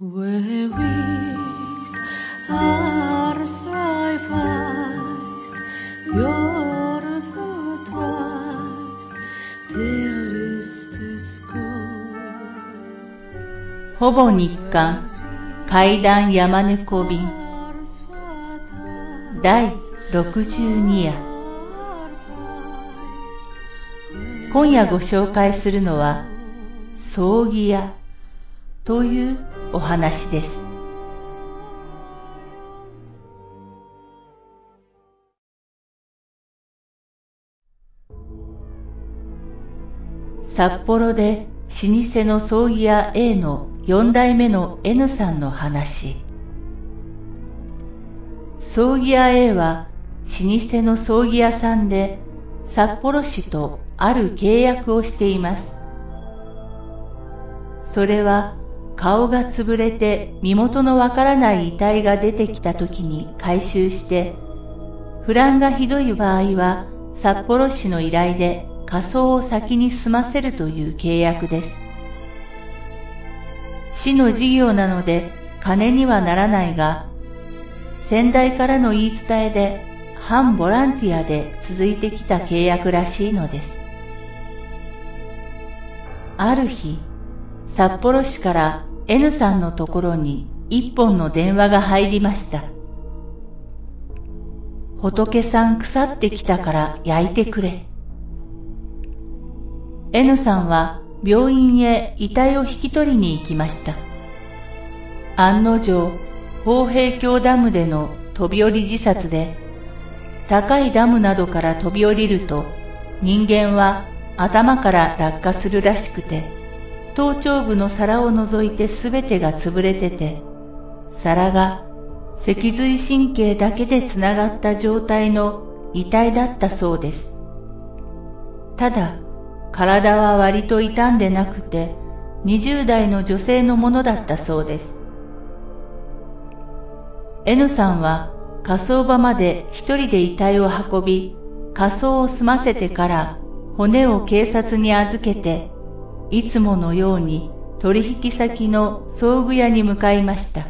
ほぼ日刊階段山猫便第62夜今夜ご紹介するのは葬儀屋というお話です。札幌で老舗の葬儀屋 A の4代目の N さんの話。葬儀屋 A は老舗の葬儀屋さんで札幌市とある契約をしています。それは顔が潰れて身元のわからない遺体が出てきた時に回収して不乱がひどい場合は札幌市の依頼で仮装を先に済ませるという契約です。市の事業なので金にはならないが、先代からの言い伝えで反ボランティアで続いてきた契約らしいのです。ある日、札幌市から N さんのところに一本の電話が入りました。仏さん腐ってきたから焼いてくれ。N さんは病院へ遺体を引き取りに行きました。案の定、宝平峡ダムでの飛び降り自殺で、高いダムなどから飛び降りると人間は頭から落下するらしくて、頭頂部の皿を除いて全てが潰れてて、皿が脊髄神経だけでつながった状態の遺体だったそうです。ただ、体は割と傷んでなくて、20代の女性のものだったそうです。N さんは火葬場まで一人で遺体を運び、火葬を済ませてから骨を警察に預けて、いつものように取引先の葬具屋に向かいました。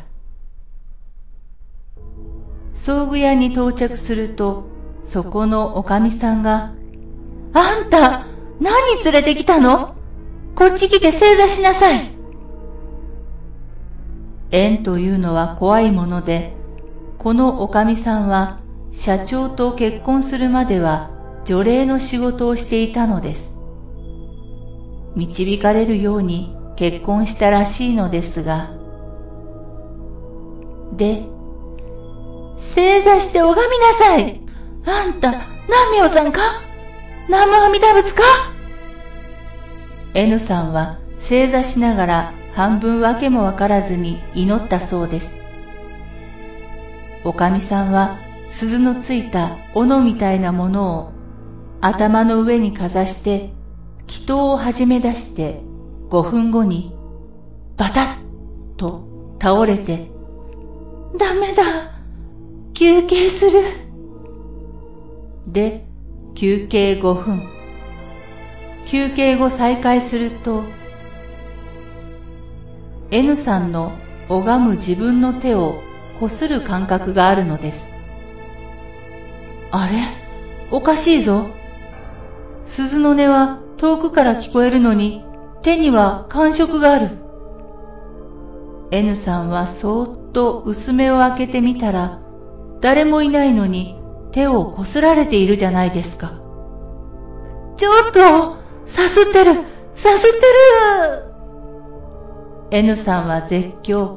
葬具屋に到着すると、そこのおかみさんが、あんた、何連れてきたの？こっち来て正座しなさい。縁というのは怖いもので、このおかみさんは社長と結婚するまでは除霊の仕事をしていたのです。導かれるように結婚したらしいのですが、で、正座して拝みなさい。あんた、南明さんか？南無阿弥陀仏か ?N さんは正座しながら半分わけもわからずに祈ったそうです。おかみさんは鈴のついた斧みたいなものを頭の上にかざして祈祷を始め出して5分後にバタッと倒れてダメだ休憩するで休憩5分。休憩後再開すると、N さんの拝む自分の手をこする感覚があるのです。あれ？おかしいぞ。鈴の音は遠くから聞こえるのに、手には感触がある。N さんはそーっと薄目を開けてみたら、誰もいないのに手をこすられているじゃないですか。ちょっと、さすってる、さすってる !N さんは絶叫。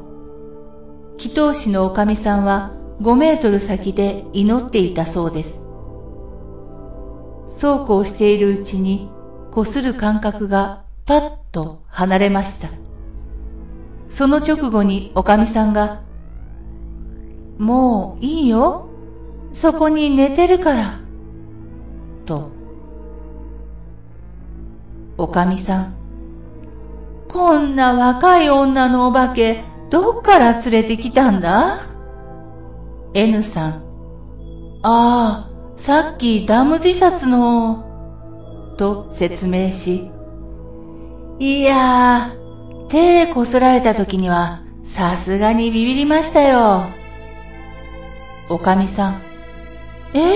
祈祷師のおかみさんは5メートル先で祈っていたそうです。そうこうしているうちに、こする感覚がパッと離れました。その直後におかみさんが、もういいよ。そこに寝てるから。と。おかみさん。こんな若い女のお化け、どっから連れてきたんだ ?N さん。ああ、さっきダム自殺の、と説明し、いやー、手こすられた時には、さすがにビビりましたよ。おかみさん。え？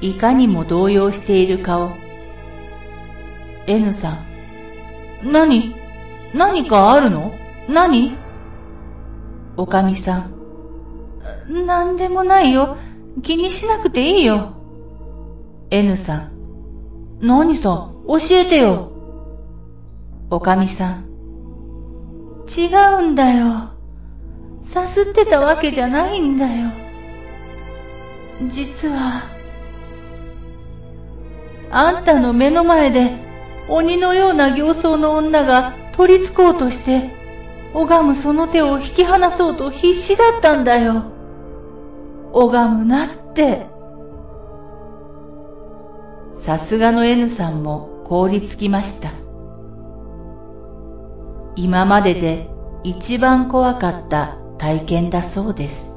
いかにも動揺している顔。N さん。何？何かあるの？何？おかみさん。なんでもないよ。気にしなくていいよ。N さん。何さ、教えてよ。おかみさん。違うんだよ。さすってたわけじゃないんだよ。実は、あんたの目の前で鬼のような形相の女が取りつこうとして、拝むその手を引き離そうと必死だったんだよ。拝むなって。さすがの N さんも凍りつきました。今までで一番怖かった体験だそうです。